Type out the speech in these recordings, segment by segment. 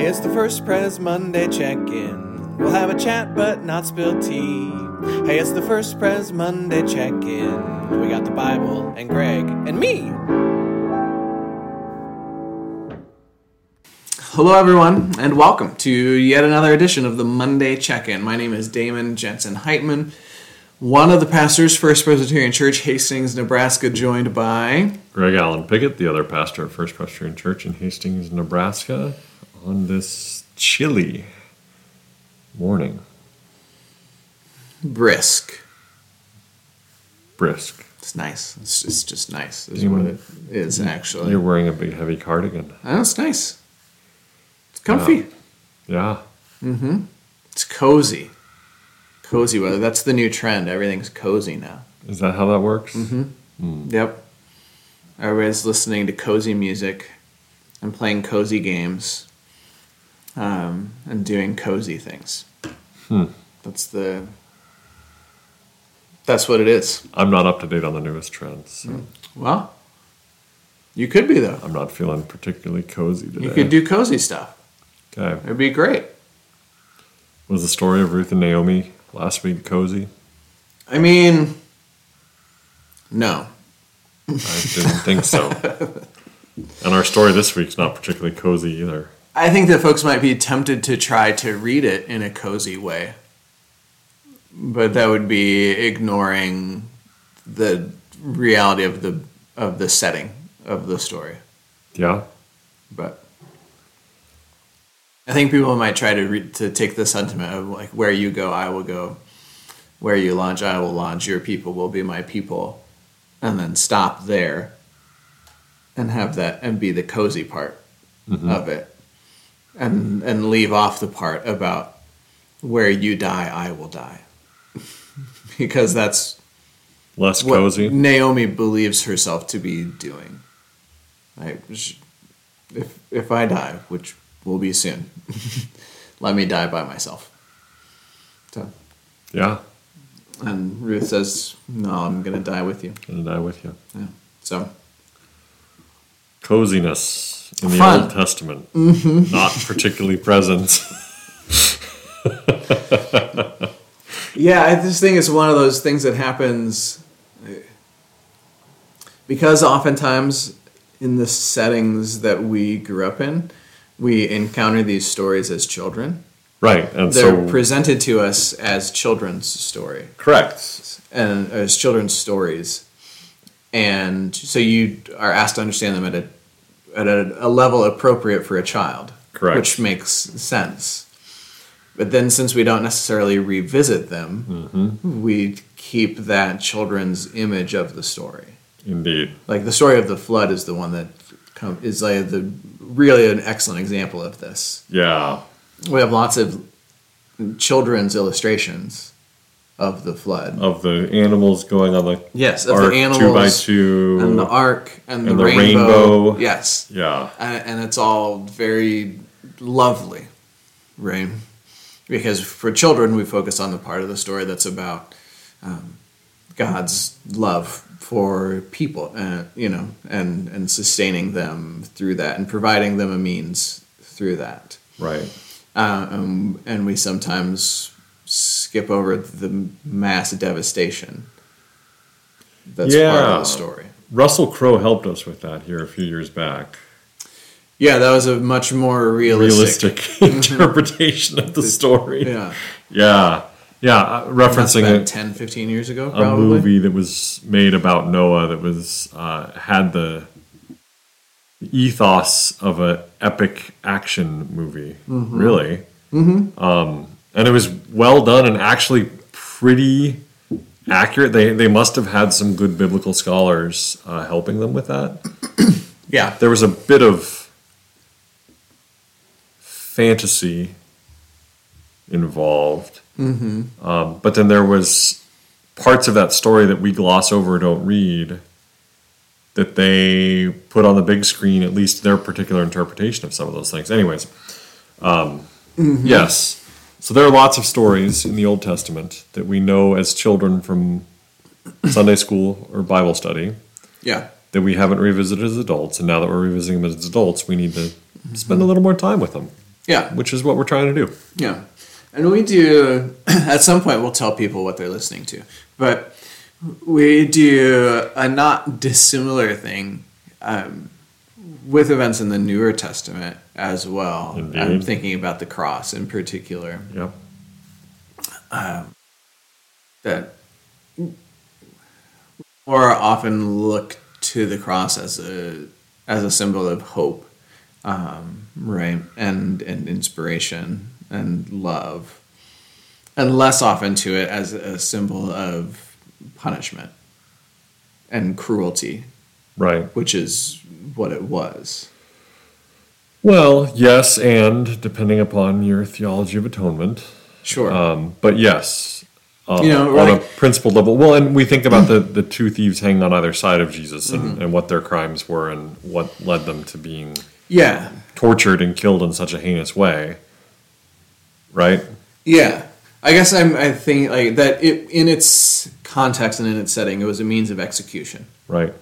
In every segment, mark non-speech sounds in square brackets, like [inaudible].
Hey, it's the first Pres Monday check in. We'll have a chat but not spill tea. Hey, it's the first Pres Monday check in. We got the Bible and Greg and me. Hello, everyone, and welcome to yet another edition of the Monday check in. My name is Damen Jensen Heitman, one of the pastors, First Presbyterian Church, Hastings, Nebraska, joined by. Greg Allen Pickett, the other pastor of First Presbyterian Church in Hastings, Nebraska, on this chilly morning. Brisk. Brisk. It's nice. It's just, just nice, is what it is, actually. You're wearing a big, heavy cardigan. Oh, it's nice. It's comfy. Yeah. Mm-hmm. It's cozy. Cozy weather. That's the new trend. Everything's cozy now. Is that how that works? Mm-hmm. Yep. Everybody's listening to cozy music and playing cozy games um, and doing cozy things. That's the. That's what it is. I'm not up to date on the newest trends. So Well, you could be though. I'm not feeling particularly cozy today. You could do cozy stuff. Okay. It'd be great. Was the story of Ruth and Naomi last week cozy? I mean, no. I didn't think so. [laughs] And our story this week's not particularly cozy either. I think that folks might be tempted to try to read it in a cozy way. But that would be ignoring the reality of the of the setting of the story. Yeah. But I think people might try to re- to take the sentiment of like where you go, I will go. Where you launch, I will launch. Your people will be my people, and then stop there, and have that and be the cozy part mm-hmm. of it, and and leave off the part about where you die, I will die, [laughs] because that's Less what cozy. Naomi believes herself to be doing. I, if if I die, which will be soon, [laughs] let me die by myself. So, Yeah. and Ruth says, "No, I'm gonna die with you." And I with you. Yeah. So coziness in the Fun. Old Testament, mm-hmm. not particularly present. [laughs] yeah, I just think it's one of those things that happens because oftentimes in the settings that we grew up in, we encounter these stories as children. Right, and They're so presented to us as children's story correct. and as children's stories, and so you are asked to understand them at a at a, a level appropriate for a child, Correct. which makes sense. But then, since we don't necessarily revisit them, Mm-hmm. we keep that children's image of the story. Indeed. Like the story of the flood is the one that come, is like the really an excellent example of this. Yeah. We have lots of children's illustrations of the flood. Of the animals going on the Yes, of ark the animals two by two. and the ark and the, And the rainbow. rainbow. Yes, yeah. and, and it's all very lovely, right? Because for children, we focus on the part of the story that's about um, God's love for people, uh, you know, and and sustaining them through that, and providing them a means through that. Right. um, and we sometimes skip over the mass devastation that's part Yeah. of the story. Russell Crowe helped us with that here a few years back. Yeah, that was a much more realistic. Realistic [laughs] interpretation of the story. Yeah, Yeah. Yeah. uh, Referencing a, 10, 15 years ago, a movie that was made about Noah that was uh, had the ethos of an epic action movie, really. Mm-hmm. Um, and it was well done and actually pretty accurate. They they must have had some good biblical scholars uh, helping them with that. [clears throat] Yeah, There was a bit of fantasy involved, mm-hmm. um, but then there was parts of that story that we gloss over don't read that they put on the big screen, at least their particular interpretation of some of those things. Anyways, um, yes. So there are lots of stories in the Old Testament that we know as children from Sunday school or Bible study yeah, that we haven't revisited as adults, and now that we're revisiting them as adults, we need to spend a little more time with them. Yeah. which is what we're trying to do. Yeah. And we do, [clears throat] at some point, we'll tell people what they're listening to. But we do a not dissimilar thing um, with events in the Newer Testament as well. I'm thinking about the cross in particular. Yep. that more often look to the cross as a as a symbol of hope, um, right, and and inspiration and love, and less often to it as a symbol of punishment and cruelty, Right. which is what it was. Well, yes, and depending upon your theology of atonement. Sure. Um, but yes, uh, You know, on a like- principled level. Well, and we think about the, [clears throat] the two thieves hanging on either side of Jesus and, Mm-hmm. and what their crimes were and what led them to being yeah. tortured and killed in such a heinous way. Right? Yeah, I guess I'm. I think like that. It in its context and in its setting, it was a means of execution. Right.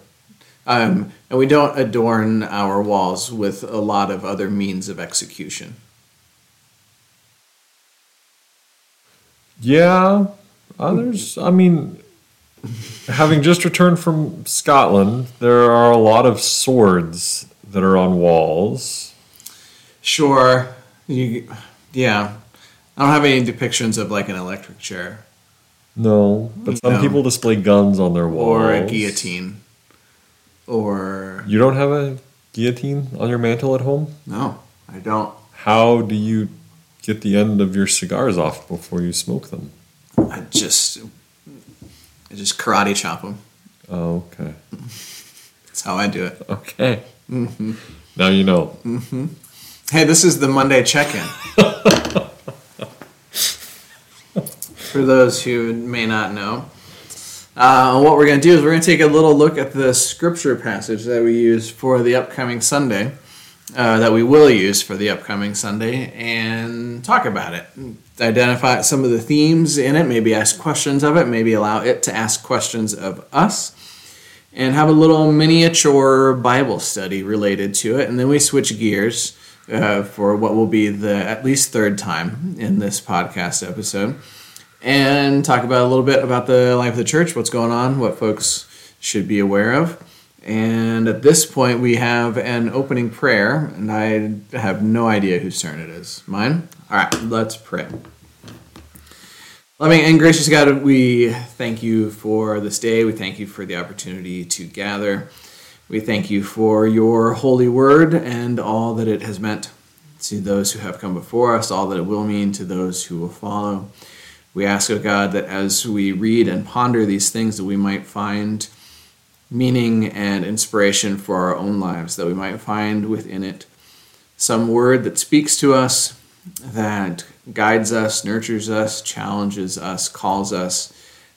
Um, and we don't adorn our walls with a lot of other means of execution. Yeah. Others, I mean, having just returned from Scotland, there are a lot of swords that are on walls. Sure, you, yeah. I don't have any depictions of like an electric chair No, but some No. people display guns on their walls. or a guillotine, or You don't have a guillotine on your mantle at home? no, I don't. How do you get the end of your cigars off before you smoke them? I just, I just karate chop them. Oh, okay. [laughs] That's how I do it. Okay. Mm-hmm. Now you know. Hey, this is the Monday check-in. [laughs] For those who may not know, uh, what we're going to do is we're going to take a little look at the scripture passage that we use for the upcoming Sunday, uh, that we will use for the upcoming Sunday, and talk about it. Identify some of the themes in it, maybe ask questions of it, maybe allow it to ask questions of us and have a little miniature Bible study related to it. And then we switch gears uh, for what will be the at least third time in this podcast episode and talk about a little bit about the life of the church, what's going on, what folks should be aware of. And at this point, we have an opening prayer, and I have no idea whose turn it is. Mine? All right, let's pray. Loving and gracious God, we thank you for this day. We thank you for the opportunity to gather. We thank you for your holy word and all that it has meant to those who have come before us, all that it will mean to those who will follow. We ask, O God, that as we read and ponder these things, that we might find meaning and inspiration for our own lives, that we might find within it some word that speaks to us, that guides us, nurtures us, challenges us, calls us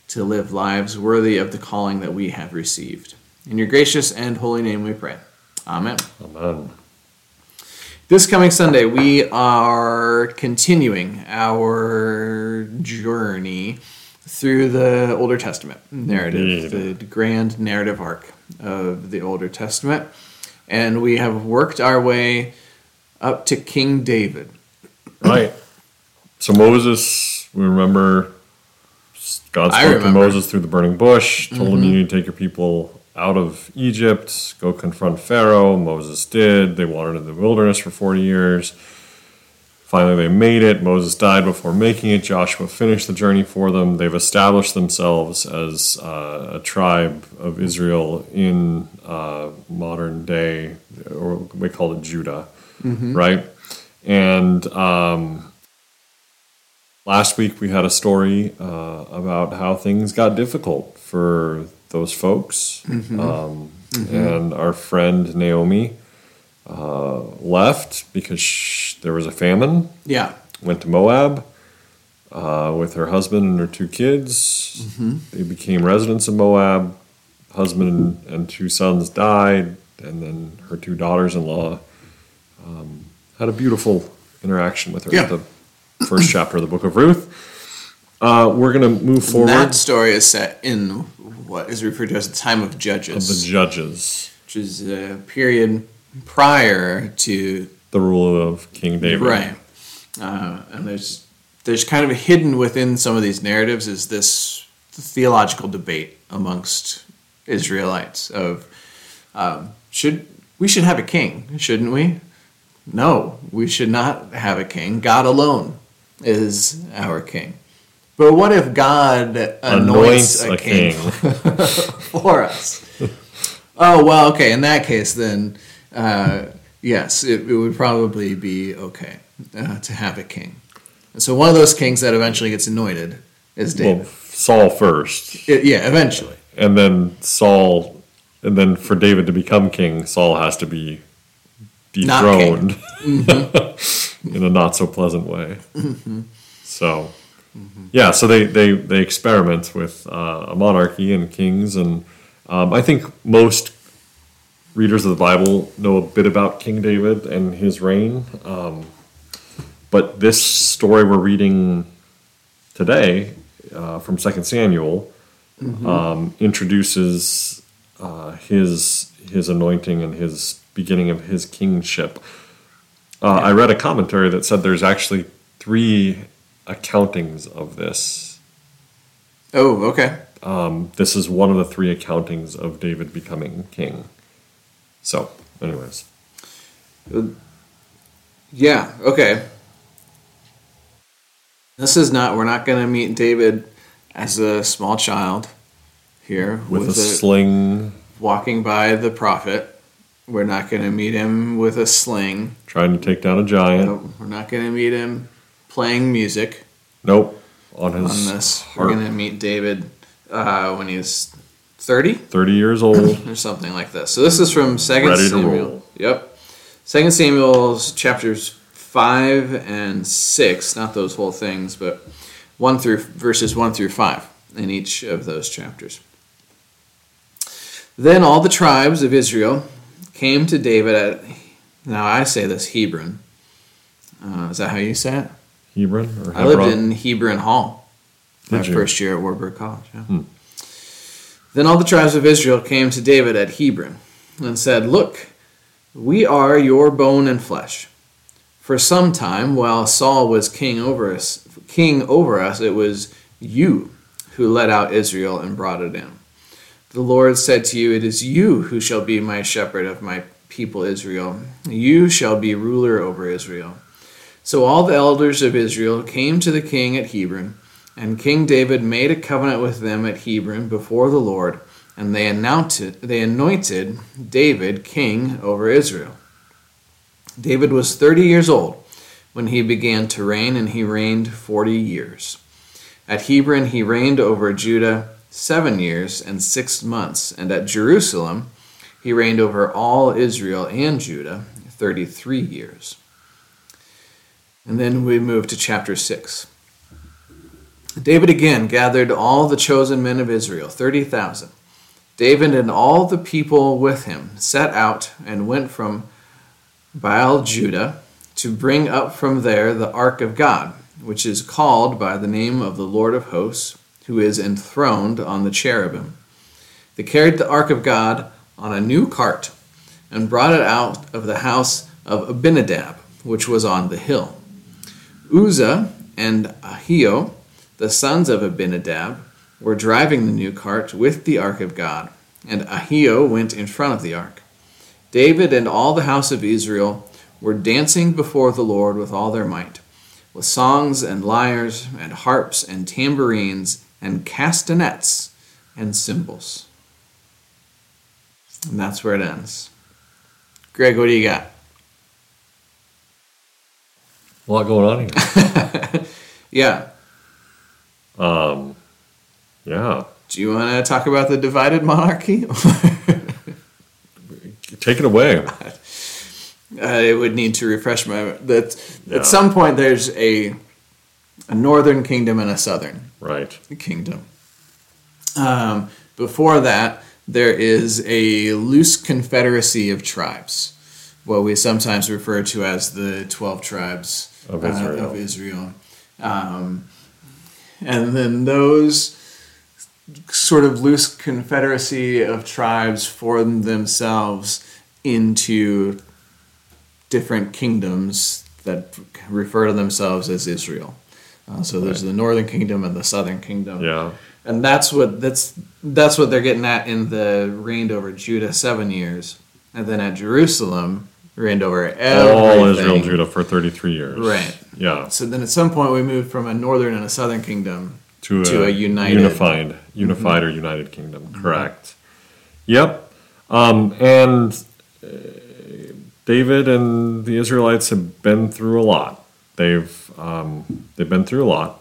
to live lives worthy of the calling that we have received. In your gracious and holy name we pray. Amen. Amen. This coming Sunday, we are continuing our journey through the Older Testament narrative, Indeed. the grand narrative arc of the Older Testament. And we have worked our way up to King David. Right. So Moses, we remember God spoke to. Moses through the burning bush, told him mm-hmm. you need to take your people out of Egypt, go confront Pharaoh. Moses did. They wandered in the wilderness for 40 years. Finally, they made it. Moses died before making it. Joshua finished the journey for them. They've established themselves as uh, a tribe of Israel in uh, modern day, or we call it Judah, right? And um, last week we had a story uh, about how things got difficult for those folks. Um, And our friend Naomi uh, left because sh- there was a famine, Yeah. went to Moab uh, with her husband and her two kids. They became residents of Moab. Husband and two sons died, and then her two daughters in law um, had a beautiful interaction with her Yeah. at the first chapter of the book of Ruth. Uh, we're going to move forward That story is set in what is referred to as the time of judges. of the judges, which is a period prior to the rule of King David. right. uh, and there's there's kind of hidden within some of these narratives is this theological debate amongst Israelites of um, should we should have a king, shouldn't we? No, we should not have a king. God alone is our king. But what if God anoints, anoints a, a, king, king. [laughs] for us? oh well, okay. In that case, then uh, yes, it, it, would probably be okay uh, to have a king. And so one of those kings that eventually gets anointed is David. Well, Saul first. It, yeah, eventually. And then Saul, and then for David to become king, Saul has to be dethroned mm-hmm. [laughs] in a not so pleasant way. Mm-hmm. So, mm-hmm. yeah, so they, they, they experiment with uh, a monarchy and kings, and um, I think most readers of the Bible know a bit about King David and his reign. Um, but this story we're reading today uh, from Second Samuel mm-hmm. um, introduces uh, his his anointing and his beginning of his kingship. Uh, yeah. I read a commentary that said there's actually three accountings of this. Oh, okay. Um, this is one of the three accountings of David becoming king. So, anyways. Yeah, okay. This is not, we're not going to meet David as a small child here with, with a, a sling walking by the prophet. We're not going to meet him with a sling. Trying to take down a giant. Nope. We're not going to meet him playing music. Nope. On his on this, heart. we're going to meet David uh, when he's 30? 30 years old. [clears throat] or something like this. So this is from Second Samuel. Yep. Second Samuel's chapters 5 and 6, not those whole things, but 1 through verses 1 through 5 in each of those chapters. Then all the tribes of Israel came to David at now I say this Hebron. Uh, is that how you say it? Hebron or Hebron? I lived in Hebron Hall. Did my you? first year at Wartburg College. Yeah. Hmm. Then all the tribes of Israel came to David at Hebron and said, Look, we are your bone and flesh. For some time, while Saul was king over us, king over us, it was you who led out Israel and brought it in. The Lord said to you, It is you who shall be my shepherd of my people Israel. You shall be ruler over Israel. So all the elders of Israel came to the king at Hebron and King David made a covenant with them at Hebron before the Lord, and they announced they anointed David king over Israel. David was 30 years old when he began to reign, and he reigned 40 years. At Hebron he reigned over Judah seven years and six months, and at Jerusalem he reigned over all Israel and Judah 33 years. And then we move to chapter 6. David again gathered all the chosen men of Israel, 30,000. David and all the people with him set out and went from Baal Judah to bring up from there the ark of God, which is called by the name of the Lord of hosts, who is enthroned on the cherubim. They carried the ark of God on a new cart and brought it out of the house of Abinadab, which was on the hill. Uzzah and Ahio the sons of Abinadab were driving the new cart with the ark of God, and Ahio went in front of the ark. David and all the house of Israel were dancing before the Lord with all their might, with songs and lyres and harps and tambourines and castanets and cymbals. And that's where it ends. Greg, what do you got? A lot going on here. [laughs] yeah. Um, yeah. Do you want to talk about the divided monarchy? [laughs] Take it away. [laughs] Uh, it would need to refresh my that yeah. at some point there's a a northern kingdom and a southern right kingdom. Um, before that, there is a loose confederacy of tribes, what we sometimes refer to as the twelve tribes of Israel. Uh, of Israel. Um, and then those sort of loose confederacy of tribes formed themselves into different kingdoms that refer to themselves as Israel. Uh, so there's the northern kingdom and the southern kingdom. Yeah. And that's what that's that's what they're getting at in the reigned over Judah seven years, and then at Jerusalem reigned over everything. All Israel and Judah for 33 years. Right. Yeah. So then at some point we moved from a northern and a southern kingdom To a, To a united- Mm-hmm. unified, unified or united kingdom. Correct. Yep. Um, and uh, David and the Israelites have been through a lot. They've um, they've been through a lot,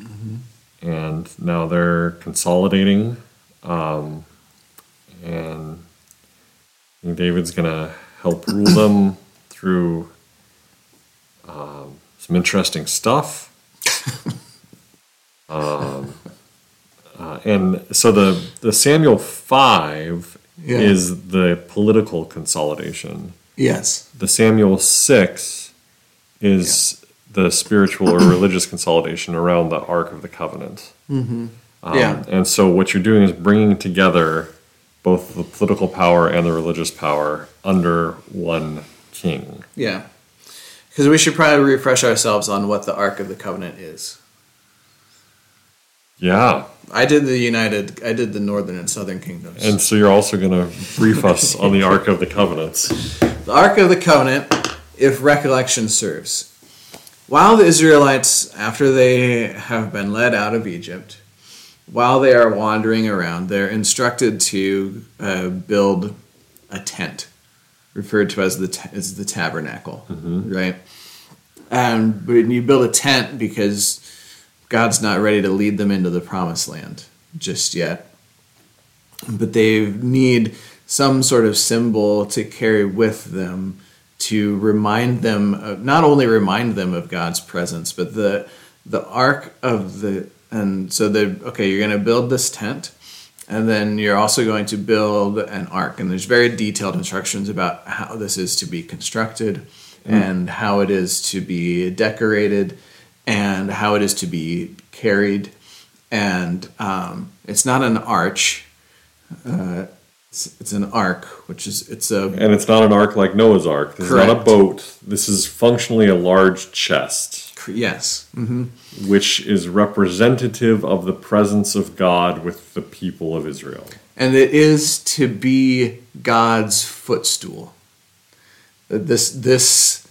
Mm-hmm. and now they're consolidating. Um, and David's gonna help rule them through um, some interesting stuff. [laughs] um, uh, and so the the Samuel five Yeah. is the political consolidation. Yes. The Samuel six is the spiritual or religious consolidation around the Ark of the Covenant. Um, Yeah. And so what you're doing is bringing together both the political power and the religious power under one king. Yeah. Because we should probably refresh ourselves on what the Ark of the Covenant is. Yeah. I did the United, I did the Northern and Southern Kingdoms. And so you're also going to brief us on the Ark of the Covenants. The Ark of the Covenant, if recollection serves. While the Israelites, after they have been led out of Egypt, while they are wandering around, they're instructed to uh, build a tent, referred to as the ta- as the tabernacle, right? And but you build a tent because God's not ready to lead them into the promised land just yet but they need some sort of symbol to carry with them to remind them of, not only remind them of God's presence but the the ark of the and so they okay you're going to build this tent and then you're also going to build an ark. And there's very detailed instructions about how this is to be constructed and how it is to be decorated and how it is to be carried. And um, it's not an arch uh, it's, it's an ark, which is it's a And it's not an ark like Noah's Ark. This is not a boat. This is functionally a large chest, yes, hmm which is representative of the presence of God with the people of Israel. and it is to be God's footstool. This this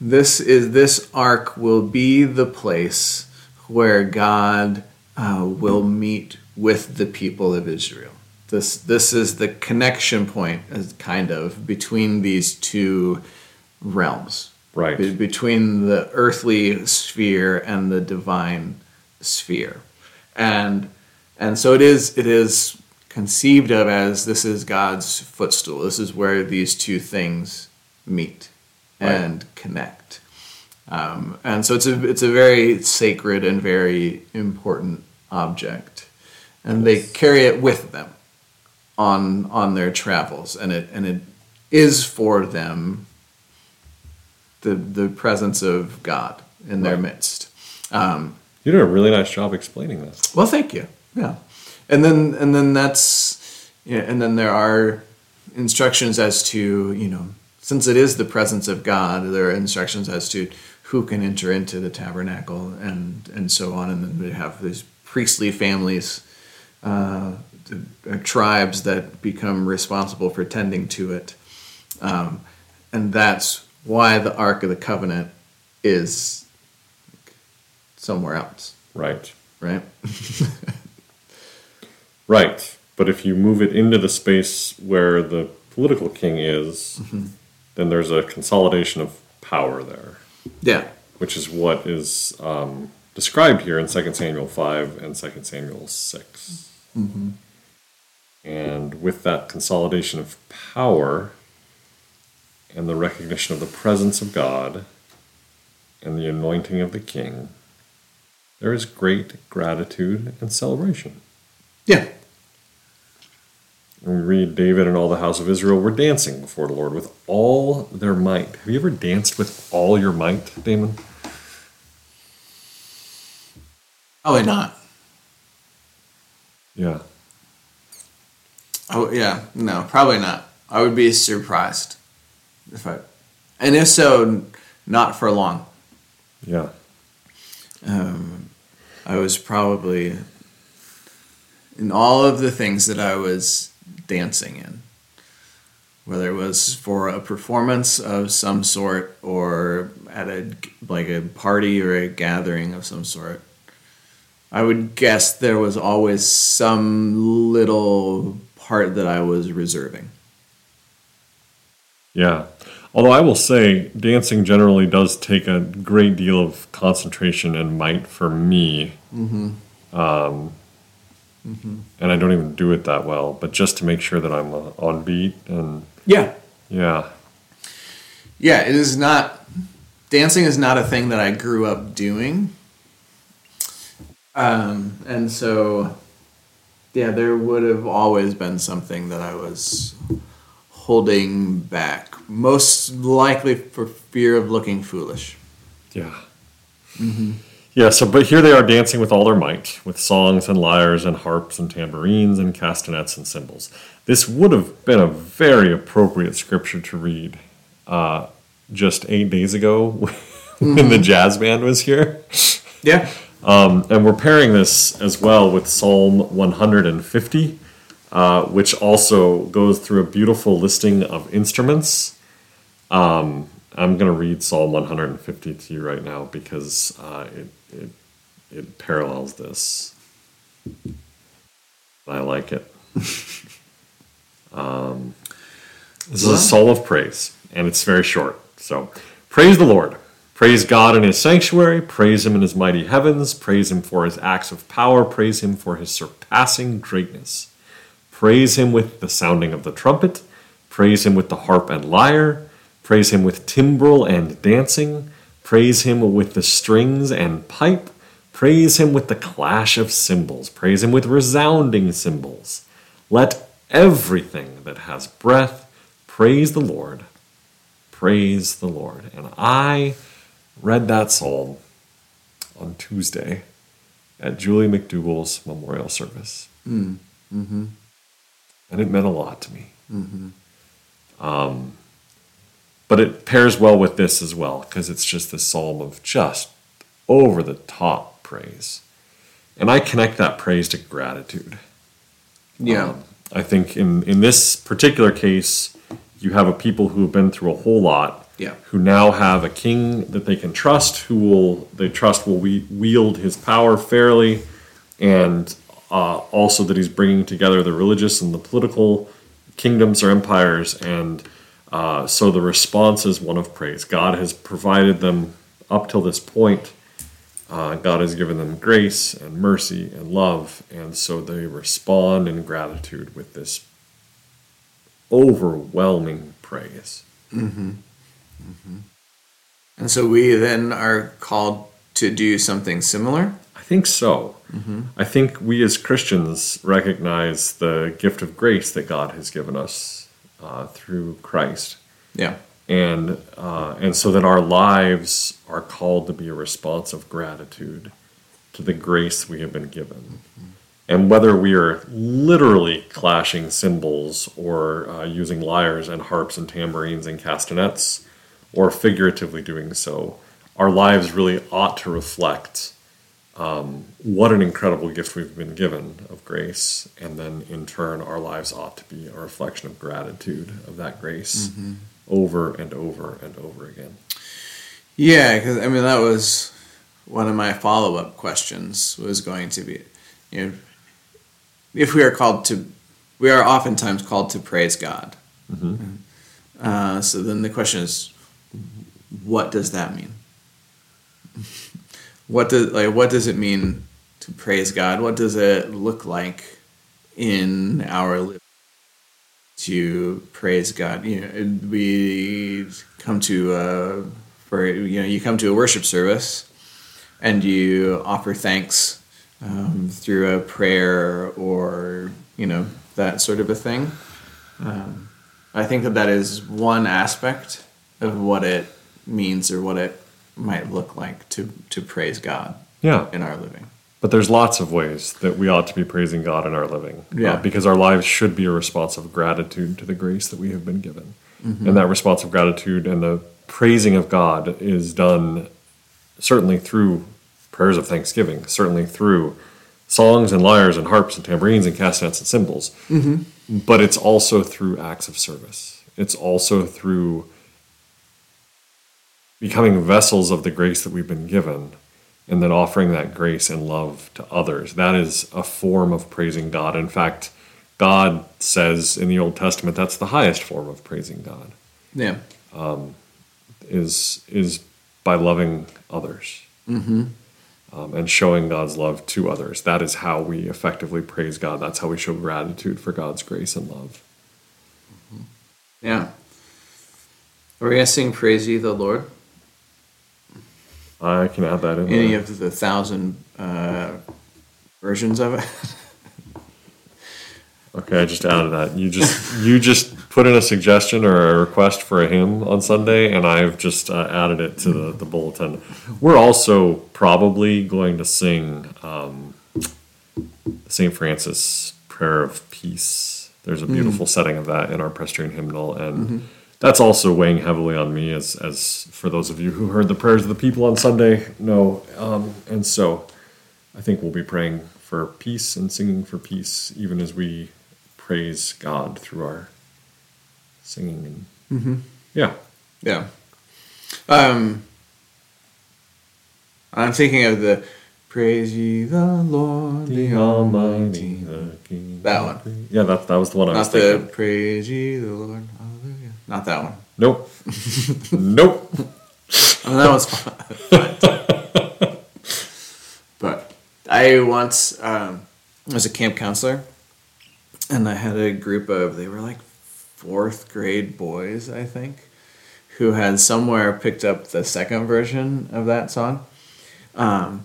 this is this ark will be the place where God uh, will meet with the people of Israel. This this is the connection point, as kind of between these two realms. Right. be- between the earthly sphere and the divine sphere. And and so it is it is conceived of as this is god's footstool. This is where these two things meet and connect. Um, and so it's a it's a very sacred and very important object. And they carry it with them on on their travels. And it and it is for them the the presence of God in their Right. midst. Um, You did a really nice job explaining this. well, thank you. Yeah, and then and then that's yeah, and then there are instructions as to you know since it is the presence of God, there are instructions as to who can enter into the tabernacle and and so on, and then we have these priestly families. Uh, the, uh, tribes that become responsible for tending to it, um, and that's why the Ark of the Covenant is somewhere else, Right. right? [laughs] Right. But if you move it into the space where the political king is, then there's a consolidation of power there, yeah, which is what is um, described here in 2 Samuel 5 and 2 Samuel 6. And with that consolidation of power and the recognition of the presence of God and the anointing of the king, there is great gratitude and celebration. yeah, And we read David and all the house of Israel were dancing before the Lord with all their might. Have you ever danced with all your might, Damen? Probably not. Yeah. Oh yeah, no, probably not. I would be surprised if I, and if so, not for long. Yeah. Um, I was probably in all of the things that I was dancing in, whether it was for a performance of some sort or at a like a party or a gathering of some sort. I would guess there was always some little part that I was reserving. Yeah. Although I will say, dancing generally does take a great deal of concentration and might for me. Mm-hmm. Um, And I don't even do it that well, but just to make sure that I'm uh, on beat and Yeah. yeah, Yeah, it is not. Dancing is not a thing that I grew up doing. Um, and so, yeah, there would have always been something that I was holding back, most likely for fear of looking foolish. yeah. Yeah, so but here they are dancing with all their might, with songs and lyres and harps and tambourines and castanets and cymbals. This would have been a very appropriate scripture to read uh, just eight days ago [laughs] when the jazz band was here. Yeah. Um, and we're pairing this as well with Psalm 150, uh, which also goes through a beautiful listing of instruments. Um, I'm going to read Psalm 150 to you right now because uh, it, it, it parallels this. I like it. [laughs] um, this is a psalm of praise, and it's very short. So, praise the Lord. Praise God in his sanctuary. Praise him in his mighty heavens. Praise him for his acts of power. Praise him for his surpassing greatness. Praise him with the sounding of the trumpet. Praise him with the harp and lyre. Praise him with timbrel and dancing. Praise him with the strings and pipe. Praise him with the clash of cymbals. Praise him with resounding cymbals. Let everything that has breath praise the Lord. Praise the Lord. And I read that psalm on Tuesday at Julie McDougall's memorial service. Mm. Mm-hmm. And it meant a lot to me. Mm-hmm. Um, but it pairs well with this as well because it's just this psalm of just over the top praise. And I connect that praise to gratitude. Yeah. Um, I think in, in this particular case, you have a people who have been through a whole lot, Yeah. who now have a king that they can trust, who will they trust will we, wield his power fairly, and uh, also that he's bringing together the religious and the political kingdoms or empires, and uh, so the response is one of praise. God has provided them up till this point. Uh, God has given them grace and mercy and love, and so they respond in gratitude with this overwhelming praise. And so we then are called to do something similar. I think so. I think we as Christians recognize the gift of grace that God has given us uh, through Christ, Yeah. and uh, and so that our lives are called to be a response of gratitude to the grace we have been given. And whether we are literally clashing cymbals or uh, using lyres and harps and tambourines and castanets, or figuratively doing so, our lives really ought to reflect um, what an incredible gift we've been given of grace. And then in turn, our lives ought to be a reflection of gratitude of that grace over and over and over again. Yeah, because I mean that was one of my follow up questions was going to be, you know, if we are called to, we are oftentimes called to praise God. Uh, so then the question is, what does that mean? What does like what does it mean to praise God? What does it look like in our life to praise God? You know, we come to uh, for you know you come to a worship service and you offer thanks um, through a prayer or you know that sort of a thing. Um, I think that that is one aspect of what it means or what it might look like to to praise God Yeah. in our living. But there's lots of ways that we ought to be praising God in our living. uh, Yeah. because our lives should be a response of gratitude to the grace that we have been given. And that response of gratitude and the praising of God is done certainly through prayers of thanksgiving, certainly through songs and lyres and harps and tambourines and castanets and cymbals. But it's also through acts of service. It's also through becoming vessels of the grace that we've been given and then offering that grace and love to others. That is a form of praising God. In fact, God says in the Old Testament that's the highest form of praising God Yeah. Um, is is by loving others mm-hmm. um, and showing God's love to others. That is how we effectively praise God. That's how we show gratitude for God's grace and love. Mm-hmm. Yeah. Are we going to sing Praise Ye the Lord? I can add that in. Any there. of the thousand uh, versions of it? Okay, I just added that. You just you just put in a suggestion or a request for a hymn on Sunday, and I've just uh, added it to the, the bulletin. We're also probably going to sing um, St. Francis Prayer of Peace. There's a beautiful setting of that in our Presbyterian hymnal, and that's also weighing heavily on me, as as for those of you who heard the prayers of the people on Sunday know. Um, and so, I think we'll be praying for peace and singing for peace, even as we praise God through our singing. And yeah, yeah. Um, I'm thinking of the Praise Ye the Lord, the, Almighty. the King. That one. Yeah, that that was the one I was Not the. Praise Ye the Lord. Not that one. Nope, [laughs] nope. Mean, that one's fun. [laughs] but I once um, was a camp counselor, and I had a group of they were like fourth grade boys, I think, who had somewhere picked up the second version of that song. Um,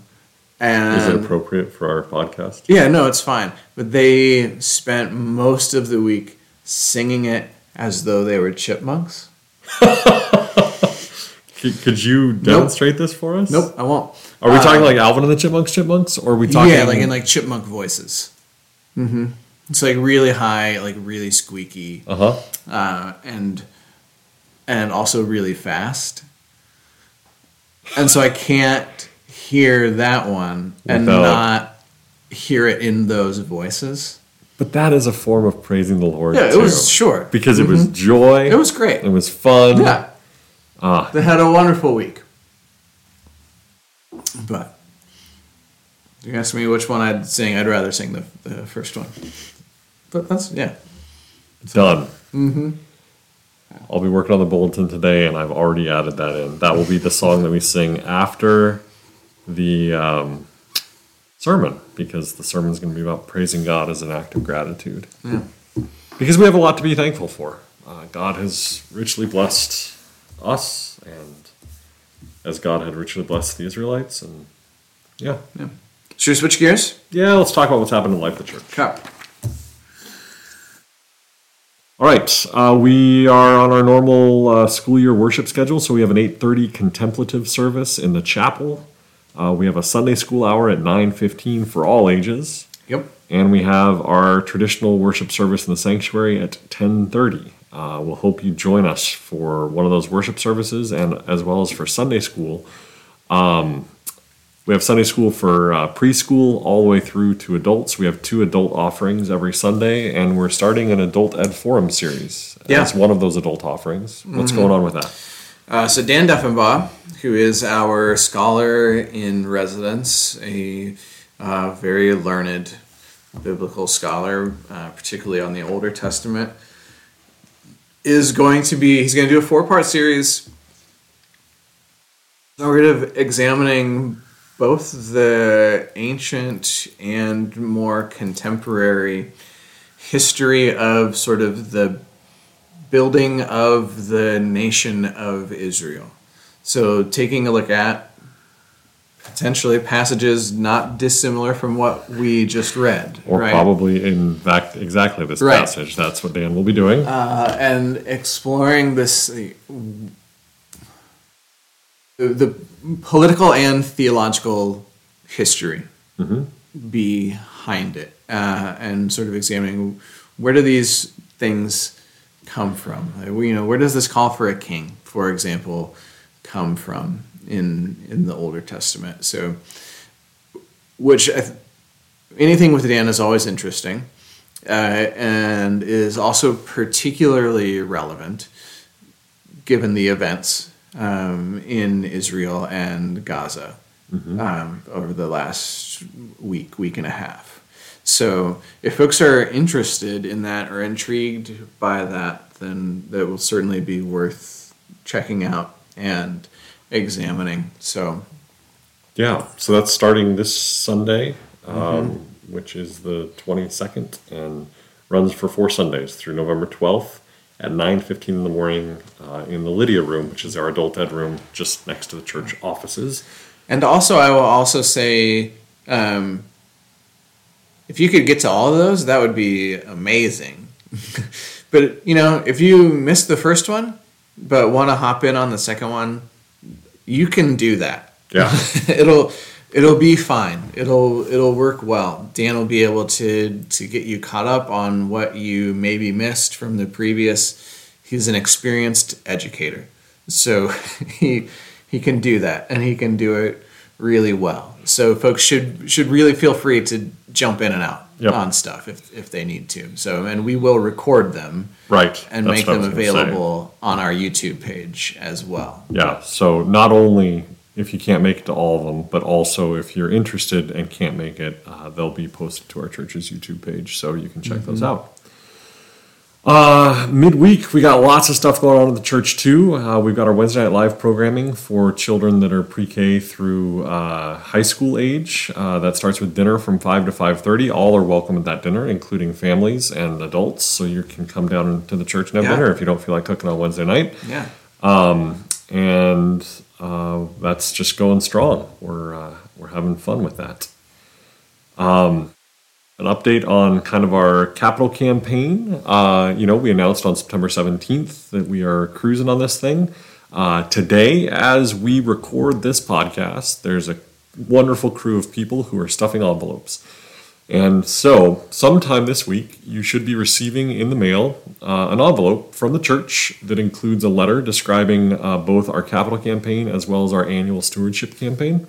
and Is it appropriate for our podcast? yeah, no, it's fine. But they spent most of the week singing it as though they were chipmunks. [laughs] Could, you demonstrate this for us? Nope, I won't. Are we talking Um, like Alvin and the Chipmunks, Chipmunks, or are we talking? Yeah, like in like chipmunk voices. Mm-hmm. It's like really high, like really squeaky, uh huh. uh, and and also really fast. And so I can't hear that one and not hear it in those voices. But that is a form of praising the Lord. Yeah, it too. was short. because it was joy. It was great. It was fun. Yeah, Ah, they had a wonderful week. But you ask me which one I'd sing, I'd rather sing the, the first one. But that's yeah. done. Mm-hmm. I'll be working on the bulletin today, and I've already added that in. That will be the song that we sing after the um, sermon, because the sermon is going to be about praising God as an act of gratitude. Yeah. Because we have a lot to be thankful for. Uh, God has richly blessed us, and as God had richly blessed the Israelites, and yeah, Yeah. Should we switch gears? yeah. Let's talk about what's happened in Life of the Church. Cup. All right, uh, we are on our normal uh, school year worship schedule, so we have an 8:30 contemplative service in the chapel. Uh, we have a Sunday school hour at 9:15 for all ages, Yep. and we have our traditional worship service in the sanctuary at 10:30. Uh, we'll hope you join us for one of those worship services, and as well as for Sunday school. Um, we have Sunday school for uh, preschool all the way through to adults. We have two adult offerings every Sunday, and we're starting an adult ed forum series Yeah. as one of those adult offerings. What's going on with that? Uh, so Dan Duffenbaugh, who is our scholar in residence, a uh, very learned biblical scholar, uh, particularly on the Older Testament, is going to be he's going to do a four part series sort of examining both the ancient and more contemporary history of sort of the building of the nation of Israel. So, taking a look at potentially passages not dissimilar from what we just read, Or right? probably, in fact, exactly this Right. passage. That's what Dan will be doing. uh, and exploring this the, the political and theological history behind it, uh, and sort of examining where do these things come from? Like, you know, where does this call for a king, for example, come from in in the Older Testament? So, which I th- anything with Dan is always interesting, uh, and is also particularly relevant given the events um, in Israel and Gaza um, over the last week, week and a half. So, if folks are interested in that or intrigued by that, then that will certainly be worth checking out and examining. So, Yeah, so that's starting this Sunday, um, which is the 22nd, and runs for four Sundays through November 12th at 9.15 in the morning uh, in the Lydia room, which is our adult ed room just next to the church offices. And also, I will also say, um, if you could get to all of those, that would be amazing. [laughs] but you know, if you missed the first one, but want to hop in on the second one, you can do that. Yeah. [laughs] it'll it'll be fine. It'll it'll work well. Dan will be able to to get you caught up on what you maybe missed from the previous. He's an experienced educator, so [laughs] he he can do that, and he can do it really well. So folks should should really feel free to jump in and out Yep. on stuff if if they need to. So and we will record them Right. and that's make them say. available on our YouTube page as well. Yeah, so not only if you can't make it to all of them, but also if you're interested and can't make it, uh, they'll be posted to our church's YouTube page, so you can check those out. Uh, midweek, we got lots of stuff going on at the church too. Uh, we've got our Wednesday night live programming for children that are pre-K through uh, high school age. Uh, that starts with dinner from five to five thirty. All are welcome at that dinner, including families and adults. So you can come down to the church and have Yeah. dinner if you don't feel like cooking on Wednesday night Yeah. and uh, that's just going strong. We're uh, we're having fun with that. Um, an update on kind of our capital campaign. Uh, you know, we announced on September seventeenth that we are cruising on this thing. Uh, today, as we record this podcast, there's a wonderful crew of people who are stuffing envelopes. And so, sometime this week, you should be receiving in the mail uh, an envelope from the church that includes a letter describing uh, both our capital campaign as well as our annual stewardship campaign,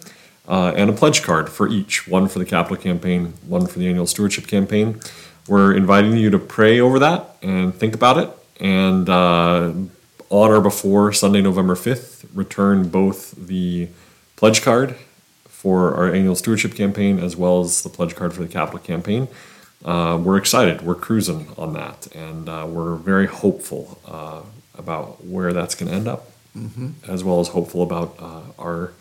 uh, and a pledge card for each one for the capital campaign, one for the annual stewardship campaign. We're inviting you to pray over that and think about it, and uh, on or before Sunday, November 5th, return both the pledge card for our annual stewardship campaign as well as the pledge card for the capital campaign. Uh, we're excited. We're cruising on that, and uh, we're very hopeful uh, about where that's going to end up, as well as hopeful about uh, our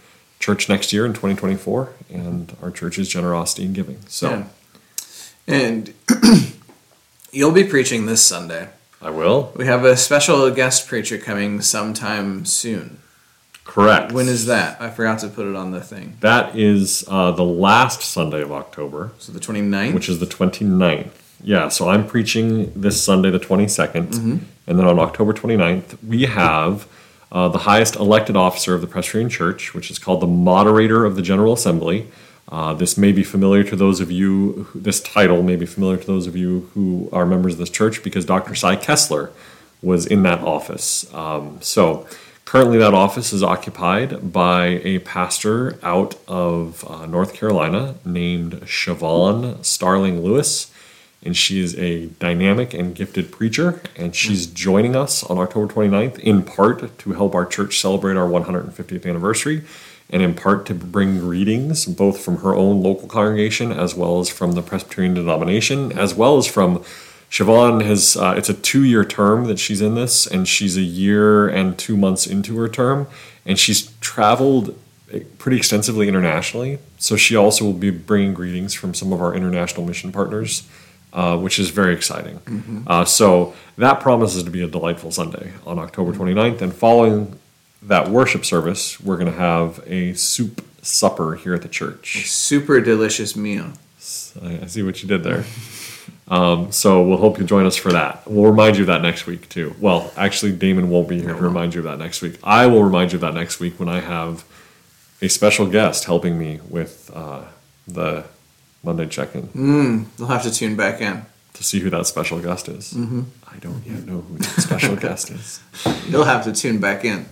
church next year in 2024 and our church's generosity and giving. So Yeah. And [clears throat] you'll be preaching this Sunday. I will. We have a special guest preacher coming sometime soon. Correct. When is that? I forgot to put it on the thing. that? Is uh, the last Sunday of October. So the 29th? which is the 29th. Yeah, so I'm preaching this Sunday, the 22nd. Mm-hmm. And then on October 29th, we have uh, the highest elected officer of the Presbyterian Church, which is called the Moderator of the General Assembly. Uh, this may be familiar to those of you, who, this title may be familiar to those of you who are members of this church because Dr. Cy Kessler was in that office. Um, so currently, that office is occupied by a pastor out of uh, North Carolina named Siobhan Starling Lewis. And she is a dynamic and gifted preacher. And she's joining us on October 29th in part to help our church celebrate our 150th anniversary and in part to bring greetings both from her own local congregation as well as from the Presbyterian denomination, as well as from Shavon has uh, it's a two year term that she's in this, and she's a year and two months into her term, and she's traveled pretty extensively internationally. So she also will be bringing greetings from some of our international mission partners, uh, which is very exciting. Uh, so that promises to be a delightful Sunday on October 29th, and following that worship service, we're going to have a soup supper here at the church. Super delicious meal. I, see what you did there. [laughs] Um, so we'll hope you join us for that. We'll remind you of that next week too. Well, actually, Damen won't be here to remind you of that next week. I will remind you of that next week when I have a special guest helping me with uh, the Monday check-in. Mm, you'll have to tune back in. to see who that special guest is. Mm-hmm. I don't yet know who that special guest is. [laughs] You'll have to tune back in.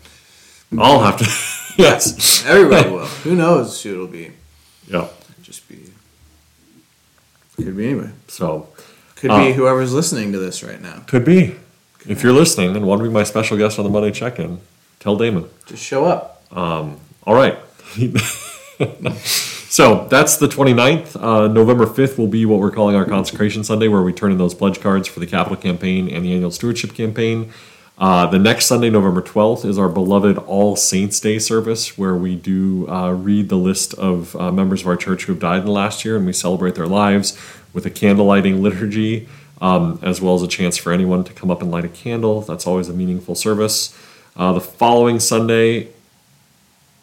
I'll have to. [laughs] yes. Everybody will. Who knows who it'll be? Yeah. Just be. Could be anybody. So Could Uh, be whoever's listening to this right now. could be. If you're listening and want to be my special guest on the Monday check-in, tell Damen. Just show up. All right. [laughs] so that's the 29th. Uh, November 5th will be what we're calling our Consecration Sunday, where we turn in those pledge cards for the capital campaign and the annual stewardship campaign. Uh, the next Sunday, November 12th, is our beloved All Saints Day service, where we do uh, read the list of uh, members of our church who have died in the last year and we celebrate their lives with a candle lighting liturgy, um, as well as a chance for anyone to come up and light a candle. That's always a meaningful service. Uh, the following Sunday,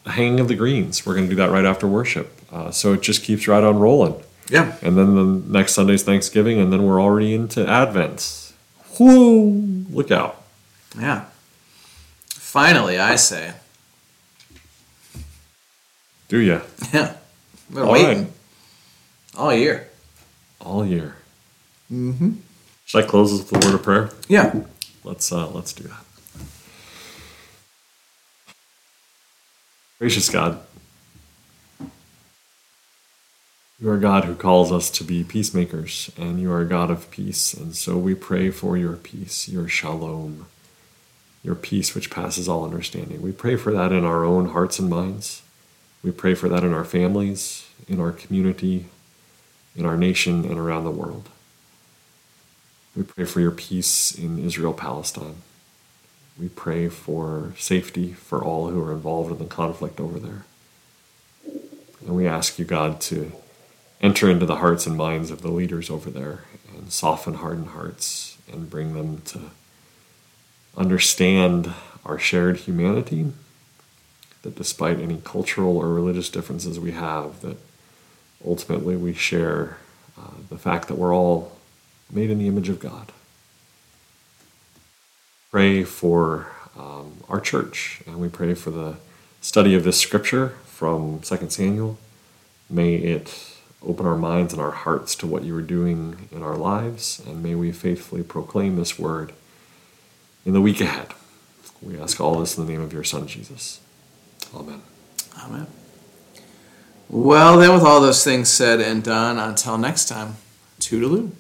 hanging of the greens. We're going to do that right after worship. Uh, so it just keeps right on rolling. Yeah. And then the next Sunday's Thanksgiving, and then we're already into Advent. Whoa! Look out. Yeah. Finally, I say. Do ya? Yeah. Been All waiting right. all year. All year. Mm-hmm. Should I close with the word of prayer? Yeah. Let's uh, let's do that. Gracious God, you are God who calls us to be peacemakers, and you are a God of peace, and so we pray for your peace, your shalom, your peace which passes all understanding. We pray for that in our own hearts and minds. We pray for that in our families, in our community, in our nation, and around the world. We pray for your peace in Israel Palestine. We pray for safety for all who are involved in the conflict over there. And we ask you, God, to enter into the hearts and minds of the leaders over there and soften hardened hearts and bring them to understand our shared humanity. That despite any cultural or religious differences we have, that ultimately we share uh, the fact that we're all made in the image of God. Pray for um, our church, and we pray for the study of this scripture from 2 Samuel. May it open our minds and our hearts to what you are doing in our lives, and may we faithfully proclaim this word in the week ahead. We ask all this in the name of your Son, Jesus. Amen. Amen. Well, then, with all those things said and done, until next time, toodaloo.